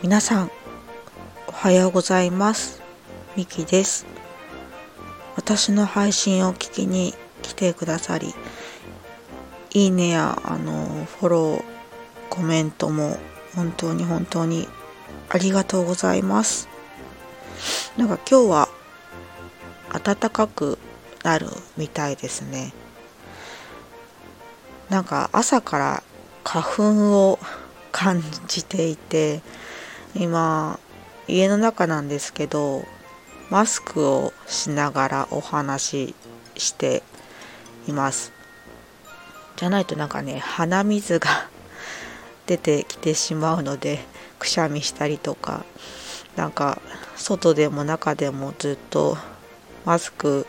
皆さんおはようございます。ミキです。私の配信を聞きに来てくださりいいねやあのフォローコメントも本当に本当にありがとうございます。なんか今日は暖かくなるみたいですね。なんか朝から花粉を感じていて今家の中なんですけどマスクをしながらお話ししています。じゃないとなんかね鼻水が 出てきてしまうのでくしゃみしたりとかなんか外でも中でもずっとマスク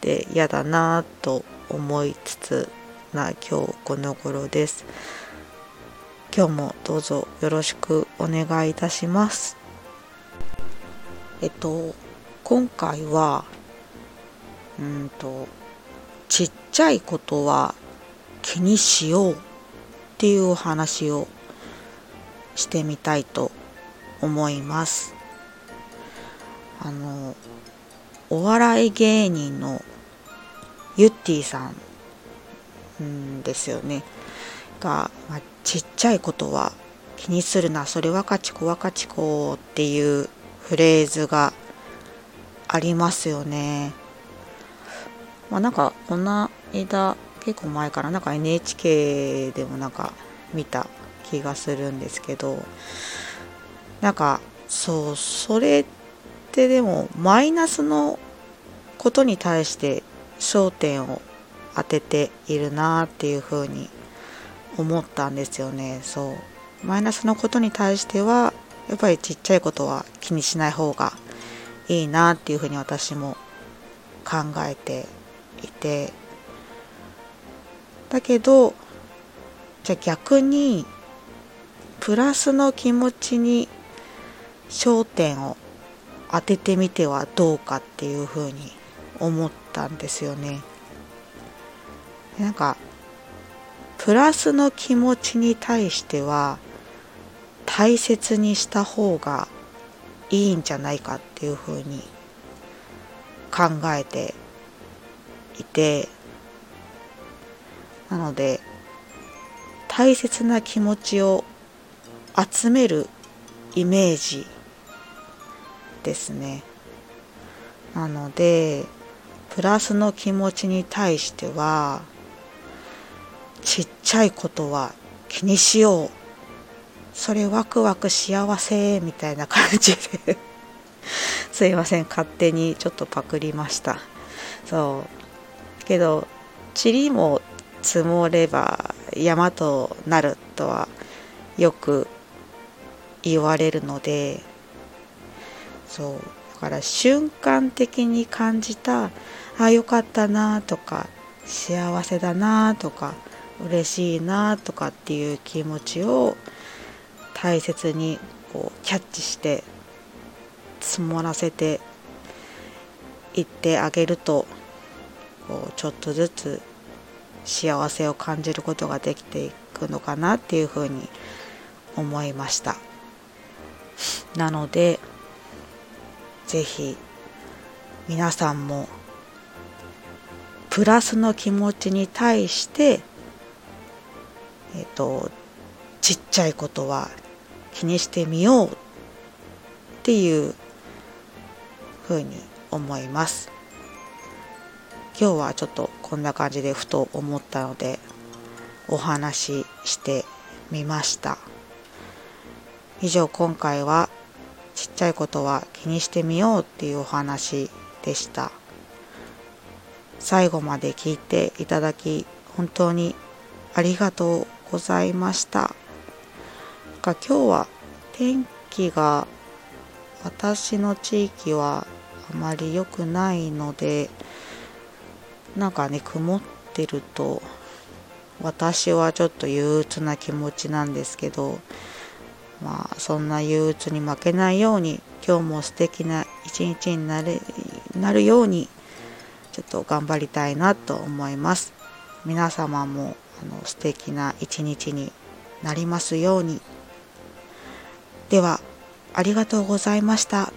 で嫌だなと思いつつな今日この頃です。今日もどうぞよろしくお願いいたします。えっと今回はうんとちっちゃいことは気にしようっていうお話をしてみたいと思います。あのお笑い芸人のゆってぃさんんですよね。が、まあ、ちっちゃいことは気にするな。それはかちこわかちこっていうフレーズがありますよね。まあなんかこの間結構前からなんか NHK でもなんか見た気がするんですけど。なんかそうそれってでもマイナスのことに対して焦点を当てているなっていうふうに思ったんですよね。そう。マイナスのことに対してはやっぱりちっちゃいことは気にしない方がいいなっていうふうに私も考えていて。だけどじゃあ逆にプラスの気持ちに焦点を当ててみてはどうかっていうふうに思ったんですよね。なんかプラスの気持ちに対しては大切にした方がいいんじゃないかっていうふうに考えていてなので大切な気持ちを集めるイメージですね。なのでプラスの気持ちに対してはちっちゃいことは気にしよう。それワクワク幸せみたいな感じで。すいません。勝手にちょっとパクりました。そう。けど塵も積もれば山となるとはよく言われるのでそう。だから瞬間的に感じたあよかったなとか幸せだなとか嬉しいなとかっていう気持ちを大切にこうキャッチして積もらせていってあげるとこうちょっとずつ幸せを感じることができていくのかなっていうふうに思いました。なので是非皆さんもプラスの気持ちに対して、とちっちゃいことは気にしてみようっていうふうに思います。今日はちょっとこんな感じでふと思ったのでお話ししてみました。以上今回はちっちゃいことは気にしてみようっていうお話でした。最後まで聞いていただき本当にありがとうございました。か今日は天気が私の地域はあまり良くないのでなんかね曇ってると私はちょっと憂鬱な気持ちなんですけどまあそんな憂鬱に負けないように今日も素敵な一日になれなるようにちょっと頑張りたいなと思います。皆様もあの素敵な一日になりますようにではありがとうございました。